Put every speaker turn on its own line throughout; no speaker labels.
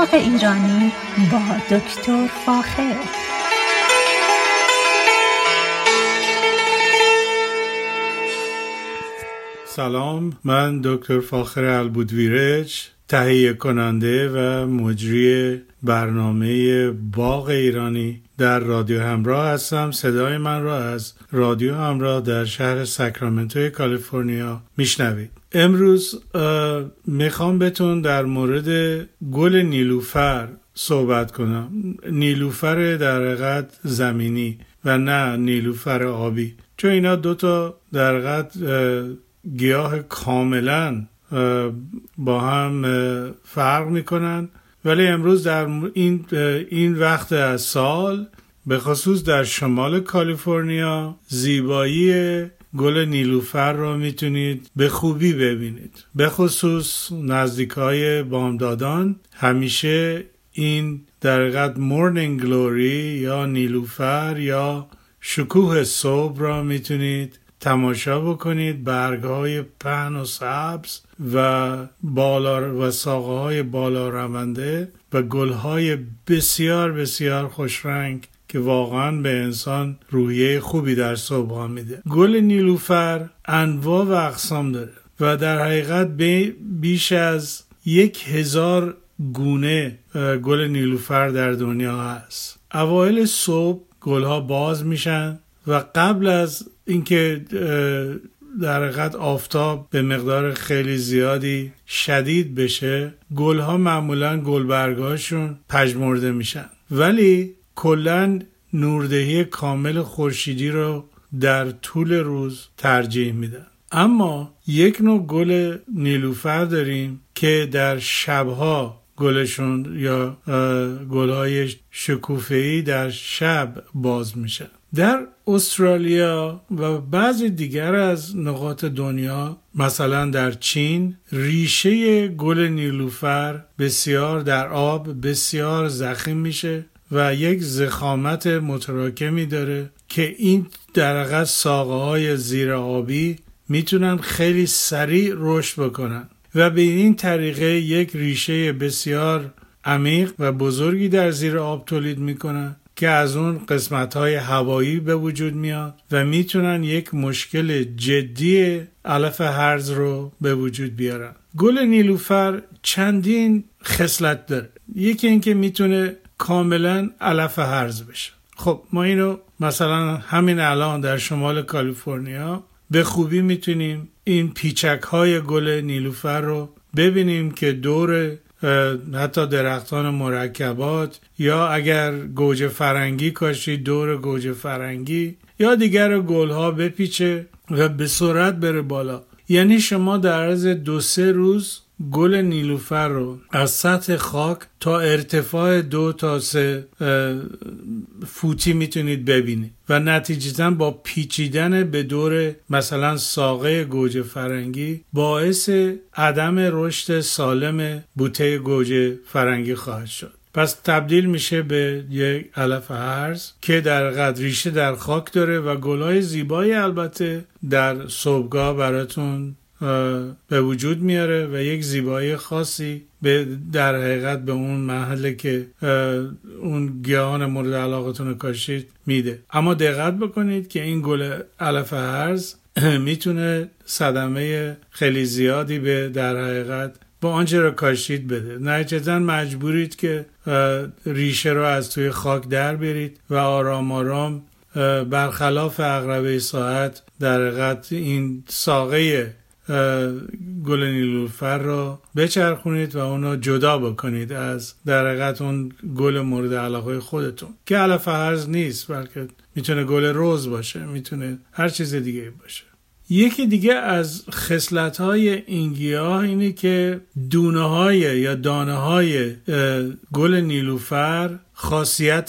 باغ ایرانی با دکتر فاخر.
سلام من دکتر فاخر البودویرج تهیه کننده و مجری برنامه باغ ایرانی. در رادیو همراه هستم. صدای من را از رادیو همراه در شهر ساکرامنتو کالیفرنیا میشنوید. امروز می‌خوام بهتون در مورد گل نیلوفر صحبت کنم. نیلوفر در حقیقت زمینی و نه نیلوفر آبی. چون اینا دوتا در حقیقت گیاه کاملا با هم فرق می‌کنن. ولی امروز در این, این وقت از سال به خصوص در شمال کالیفرنیا زیبایی گل نیلوفر رو می‌تونید به خوبی ببینید. به خصوص نزدیک های بامدادان همیشه این در مورنینگ گلوری یا نیلوفر یا شکوه صبح را می‌تونید تماشا بکنید برگ های پهن و سبز و بالا و ساقه های بالا رونده و گل های بسیار بسیار خوشرنگ که واقعا به انسان روحیه خوبی در صبح میده. گل نیلوفر انواع و اقسام داره و در حقیقت بیش از یک هزار گونه گل نیلوفر در دنیا هست. اوایل صبح گلها باز میشن و قبل از اینکه در حقیقت آفتاب به مقدار خیلی زیادی شدید بشه گلها معمولا گلبرگاشون پژمرده میشن. ولی کلا نوردهی کامل خورشیدی رو در طول روز ترجیح میدن. اما یک نوع گل نیلوفر داریم که در شبها گلشون یا گلهای شکوفهی در شب باز میشن در استرالیا و بعضی دیگر از نقاط دنیا مثلا در چین ریشه گل نیلوفر بسیار در آب بسیار زخیم میشه و یک زخامت متراکمی داره که این در ساقه های زیر آبی می‌تونن خیلی سریع رشد بکنن و به این طریقه یک ریشه بسیار عمیق و بزرگی در زیر آب تولید می‌کنن. که از اون قسمت های هوایی به وجود میاد و می‌تونن یک مشکل جدی علف هرز رو به وجود بیارن. گل نیلوفر چندین خصلت داره. یکی اینکه می‌تونه کاملا علف هرز بشه. خب ما اینو مثلا همین الان در شمال کالیفرنیا به خوبی می‌تونیم این پیچک های گل نیلوفر رو ببینیم که دور حتی درختان مرکبات یا اگر گوجه فرنگی کاشید دور گوجه فرنگی یا دیگر گلها بپیچه و به سرعت بره بالا. یعنی شما در عرض دو سه روز گل نیلوفر رو از سطح خاک تا ارتفاع دو تا سه فوتی می‌تونید ببینید. و نتیجتا با پیچیدن به دور مثلا ساقه گوجه فرنگی باعث عدم رشد سالم بوته گوجه فرنگی خواهد شد. پس تبدیل میشه به یک علف هرز که در قد ریشه در خاک داره و گلای زیبایی البته در صبحگاه براتون به وجود میاره و یک زیبایی خاصی به در حقیقت به اون محله که اون گیاهان مورد علاقتون کاشید میده. اما دقت بکنید که این گل علف هرز می‌تونه صدمه خیلی زیادی به در حقیقت با آنچه را کاشید بده. نتیجتا مجبورید که ریشه رو از توی خاک در برید و آرام آرام برخلاف اقربه ساعت در این ساقه گل نیلوفر رو بچرخونید و اونو جدا بکنید از در اون گل مورد علاقه خودتون که علف هرز نیست بلکه می‌تونه گل روز باشه می‌تونه هر چیز دیگه باشه. یکی دیگه از خصلت های این گیاه اینه که دونه های یا دانه های گل نیلوفر خاصیت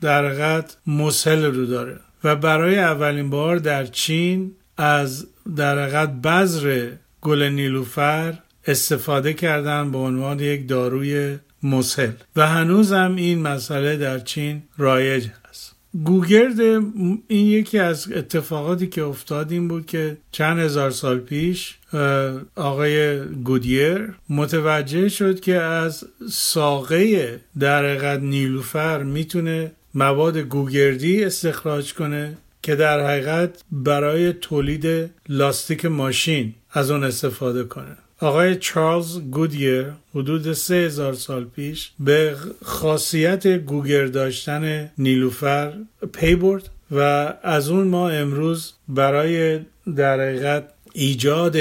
در حقیقت مسل رو داره. و برای اولین بار در چین از در حقیقت بذر گل نیلوفر استفاده کردن به عنوان یک داروی مسهل. و هنوزم این مسئله در چین رایج هست. گوگرد این یکی از اتفاقاتی که افتاد این بود که چند هزار سال پیش آقای گودیر متوجه شد که از ساقه در نیلوفر می‌تونه مواد گوگردی استخراج کنه که در حقیقت برای تولید لاستیک ماشین از اون استفاده کنه. آقای چارلز گودیر حدود سه هزار سال پیش به خاصیت گوگر داشتن نیلوفر پی برد و از اون ما امروز برای در حقیقت ایجاد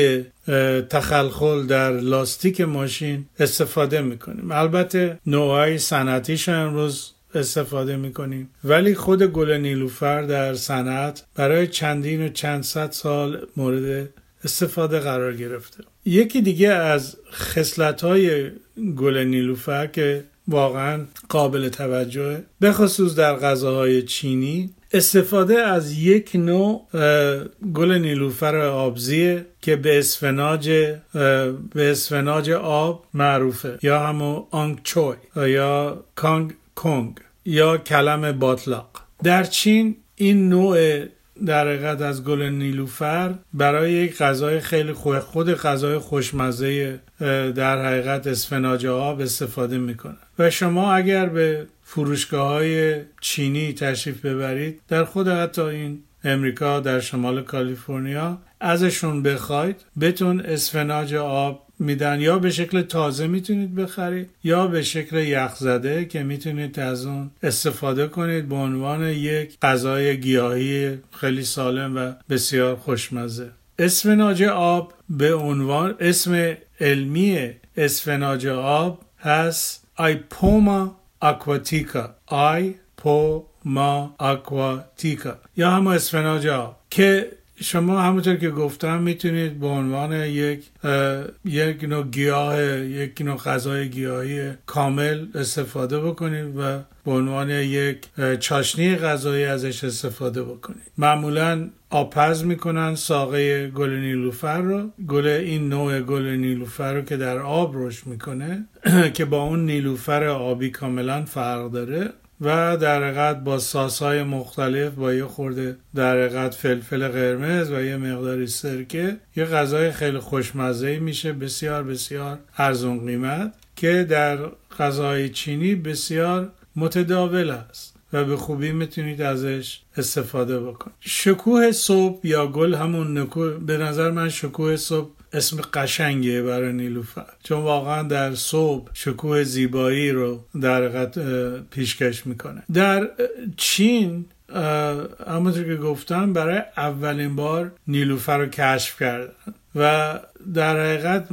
تخلخل در لاستیک ماشین استفاده می‌کنیم. البته نوعهای صنعتیش امروز استفاده می‌کنیم. ولی خود گل نیلوفر در صنعت برای چندین و چند صد سال مورد استفاده قرار گرفته. یکی دیگه از خصلت های گل نیلوفر که واقعا قابل توجهه به خصوص در غذاهای چینی استفاده از یک نوع گل نیلوفر آبزیه که به اسفناج به اسفناج آب معروفه یا همون آنگ چوی یا کانگ کنگ یا کلم باطلاق. در چین این نوع در حقیقت از گل نیلوفر برای یک غذای خیلی خوب خود غذای خوشمزه در حقیقت اسفناج آب استفاده می‌کنه. و شما اگر به فروشگاه های چینی تشریف ببرید در خود حتی این امریکا در شمال کالیفرنیا ازشون بخواید بتون اسفناج آب میدن. یا به شکل تازه می‌تونید بخرید یا به شکل یخزده که می‌تونید از اون استفاده کنید به عنوان یک غذای گیاهی خیلی سالم و بسیار خوشمزه. اسفناج آب به عنوان اسم علمی اسفناج آب هست ایپوما اکواتیکا. آی پوما اکواتیکا. یا همه اسفناج آب که شما همونطور که گفتم می‌تونید به عنوان یک یک نوع گیاه یک نوع غذای گیاهی کامل استفاده بکنید و به عنوان یک چاشنی غذایی ازش استفاده بکنید. معمولا آپز می‌کنن ساقه گل نیلوفر رو. گل این نوع گل نیلوفر رو که در آب رشد می‌کنه که با اون نیلوفر آبی کاملا فرق داره. و در حقیقت با ساسهای مختلف با یه خورده در حقیقت فلفل قرمز و یه مقداری سرکه یه غذای خیلی خوشمزه میشه بسیار بسیار ارزون قیمت که در غذای چینی بسیار متداول است و به خوبی می‌تونید ازش استفاده بکنید. شکوه صبح یا گل همون نکو به نظر من شکوه صبح اسم قشنگیه برای نیلوفر چون واقعا در صبح شکوه زیبایی رو در پیشکش می‌کنه. در چین همونطور که گفتم برای اولین بار نیلوفر رو کشف کردن. و در حقیقت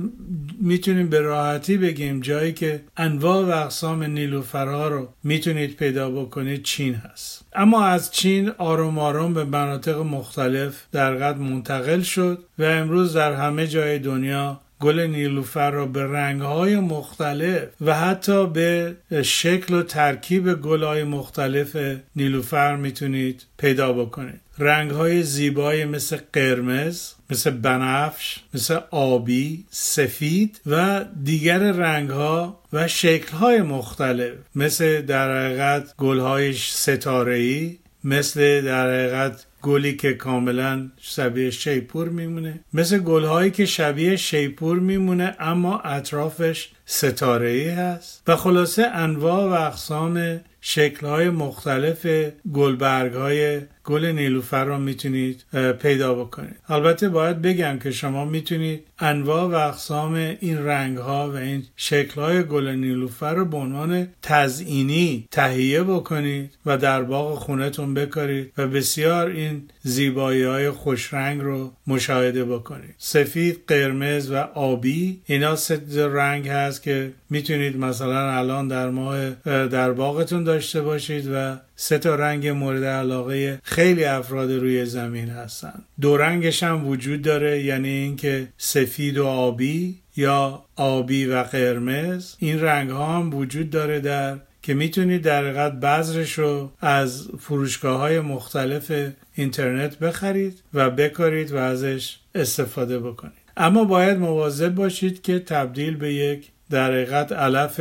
می‌تونیم به راحتی بگیم جایی که انواع و اقسام نیلوفرها رو می‌تونید پیدا بکنید چین هست. اما از چین آروم آروم به مناطق مختلف در قد منتقل شد و امروز در همه جای دنیا گل نیلوفر را به رنگهای مختلف و حتی به شکل و ترکیب گلهای مختلف نیلوفر می‌تونید پیدا بکنید. رنگ های زیبایی مثل قرمز مثل بنفش مثل آبی سفید و دیگر رنگ ها و شکل های مختلف. مثل در حقیقت گل های ستاره مثل در حقیقت گلی که کاملا شبیه شیپور میمونه. مثل گلهایی که شبیه شیپور میمونه اما اطرافش ستاره ای هست. و خلاصه انواع و اقسام شکلهای مختلف گلبرگ های گل نیلوفر رو می‌تونید پیدا بکنید. البته باید بگم که شما می‌تونید انواع و اقسام این رنگ ها و این شکل های گل نیلوفر رو به عنوان تزئینی تهیه بکنید و در باغ خونتون بکارید و بسیار این زیبایی های خوش رنگ رو مشاهده بکنید. سفید قرمز و آبی اینا ست رنگ هست که می‌تونید مثلا الان در ماه در باغتون داشته باشید و سه تا رنگ مورد علاقه خیلی افراد روی زمین هستن. دو رنگش هم وجود داره یعنی اینکه سفید و آبی یا آبی و قرمز این رنگ ها هم وجود داره در که می‌تونید در حقیقت بذرش رو از فروشگاه های مختلف اینترنت بخرید و بکارید و ازش استفاده بکنید. اما باید مواظب باشید که تبدیل به یک در حقیقت علف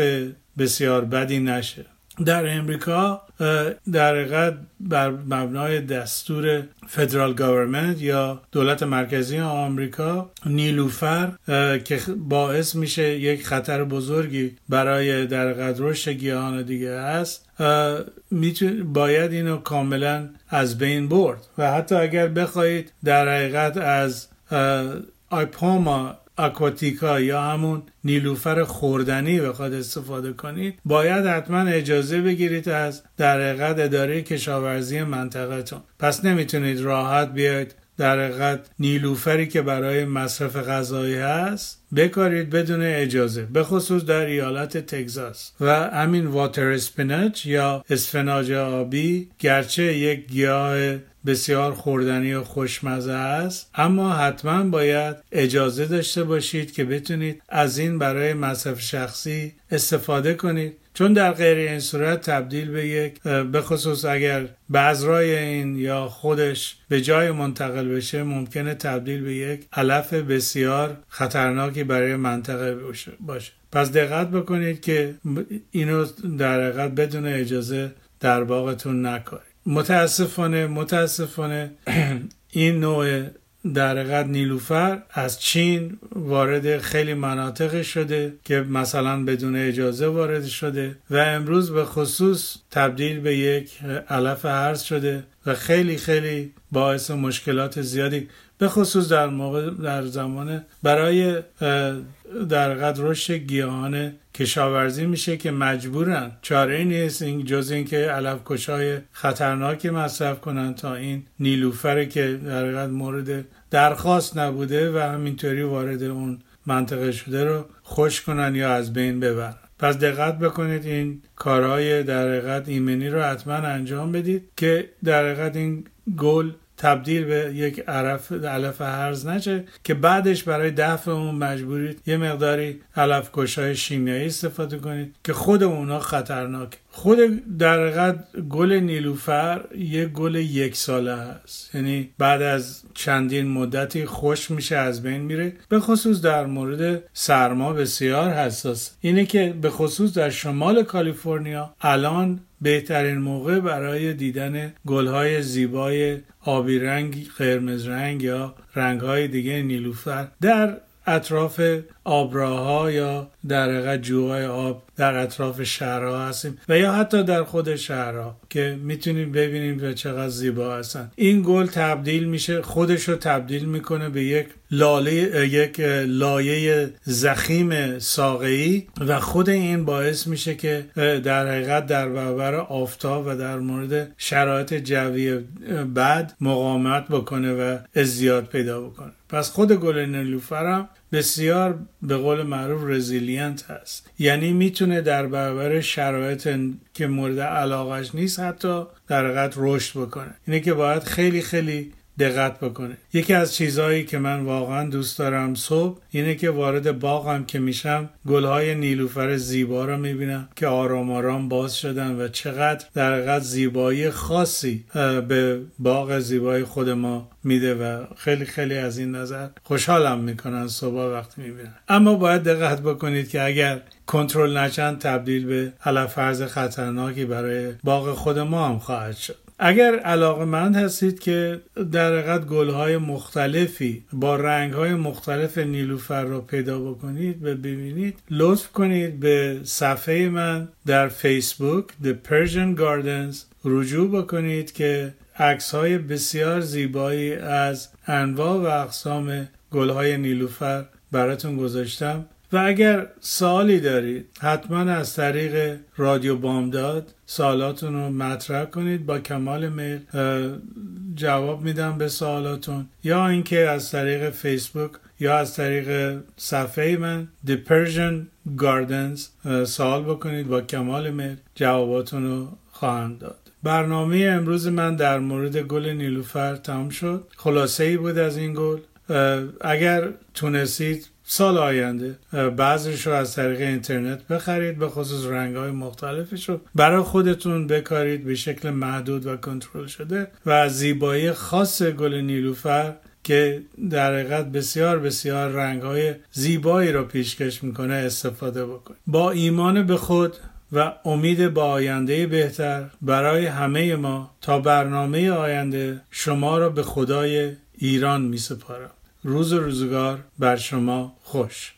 بسیار بدی نشه. در امریکا در حقیقت بر مبنای دستور فدرال گاورمنت یا دولت مرکزی آمریکا نیلوفر که باعث میشه یک خطر بزرگی برای در حقیقت رشد گیاهان دیگه است باید اینو کاملا از بین برد. و حتی اگر بخواهید در حقیقت از آیپاما اکواتیکا یا همون نیلوفر خوردنی بخواد استفاده کنید باید حتما اجازه بگیرید از در حقیقت اداره کشاورزی منطقهتون. پس نمی‌تونید راحت بیاید در حقیقت نیلوفری که برای مصرف غذایی هست بکارید بدون اجازه به خصوص در ایالت تگزاس. و همین واتر اسپینچ یا اسفناج آبی گرچه یک گیاه بسیار خوردنی و خوشمزه است. اما حتما باید اجازه داشته باشید که بتونید از این برای مصرف شخصی استفاده کنید. چون در غیر این صورت تبدیل به یک به خصوص اگر بذرای این یا خودش به جای منتقل بشه ممکنه تبدیل به یک علف بسیار خطرناکی برای منطقه باشه پس دقت بکنید که اینو در حقیقت بدون اجازه در باغتون نکنید متاسفانه متاسفانه این نوع در نیلوفر از چین وارد خیلی مناطق شده که مثلا بدون اجازه وارد شده و امروز به خصوص تبدیل به یک علف هرز شده و خیلی خیلی باعث مشکلات زیادی به خصوص در موقع در زمان برای در قدر رشد گیاهان کشاورزی میشه که مجبورن. چاره نیست این جز اینکه علف کشای خطرناکی مصرف کنن تا این نیلوفر که در مورد درخواست نبوده و همینطوری وارد اون منطقه شده رو خوش کنن یا از بین ببرن. پس دقت بکنید این کارهای در حقیقت ایمنی رو حتما انجام بدید که در حقیقت این گل تبدیل به یک عرف علف هرز نشه که بعدش برای دفع اون مجبورید یه مقداری علف کشای شیمیایی استفاده کنید که خود اونا خطرناک خود در گل نیلوفر یه گل یک ساله هست. یعنی بعد از چندین مدتی خوش میشه از بین میره. به خصوص در مورد سرما بسیار حساس. اینه که به خصوص در شمال کالیفرنیا الان بهترین موقع برای دیدن گلهای زیبای آبی رنگ قرمز رنگ یا رنگهای دیگه نیلوفر در اطراف آبراها یا در جوهای آب در اطراف شهرها هستیم و یا حتی در خود شهرها که می‌تونیم ببینیم به چقدر زیبا هستن. این گل تبدیل میشه خودش رو تبدیل می‌کنه به یک لاله یک لایه زخیم ساقه‌ای و خود این باعث میشه که در حقیقت در برابر آفتاب و در مورد شرایط جوی بد مقاومت بکنه و ازدیاد پیدا بکنه. پس خود گل نیلوفر بسیار به قول معروف resilient هست. یعنی می‌تونه در برابر شرایط که مورد علاقش نیست حتی در رشد بکنه. اینه که باید خیلی خیلی دقت بکنه. یکی از چیزهایی که من واقعا دوست دارم صبح اینه که وارد باغم که میشم گلهای نیلوفر زیبا رو می‌بینم که آرام آرام باز شدن و چقدر در حقیقت زیبایی خاصی به باغ زیبای خود ما میده و خیلی خیلی از این نظر خوشحالم می‌کنن صبح وقتی می‌بینن. اما باید دقت بکنید که اگر کنترل نشن تبدیل به علف هرز خطرناکی برای باغ خود ما هم خواهد شد. اگر علاقه مند هستید که در حقیقت گلهای مختلفی با رنگهای مختلف نیلوفر رو پیدا بکنید و ببینید لطف کنید به صفحه من در فیسبوک The Persian Gardens رجوع بکنید که عکس های بسیار زیبایی از انواع و اقسام گلهای نیلوفر براتون گذاشتم. و اگر سوالی دارید حتما از طریق رادیو بامداد سوالاتون رو مطرح کنید. با کمال میل جواب میدم به سوالاتون. یا اینکه از طریق فیسبوک یا از طریق صفحه من The Persian Gardens سوال بکنید. با کمال میل جواباتون رو خواهم داد. برنامه امروز من در مورد گل نیلوفر تمام شد. خلاصه ای بود از این گل. اگر تونستید سال آینده بعضیش رو از طریق اینترنت بخرید به خصوص رنگ های مختلفش رو برای خودتون بکارید به شکل محدود و کنترل شده و زیبایی خاص گل نیلوفر که در حقیقت بسیار بسیار رنگ های زیبایی رو پیشکش می‌کنه استفاده بکنید با ایمان به خود و امید با آینده بهتر برای همه ما تا برنامه آینده شما را به خدای ایران می سپارم. روز روزگار بر شما خوش.